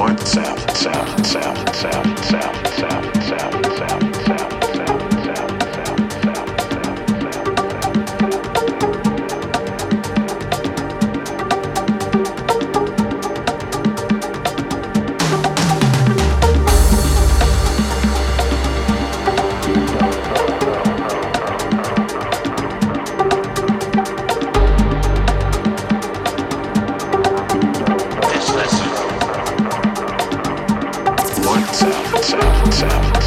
South, south, south, south, south, south, south, south. sound.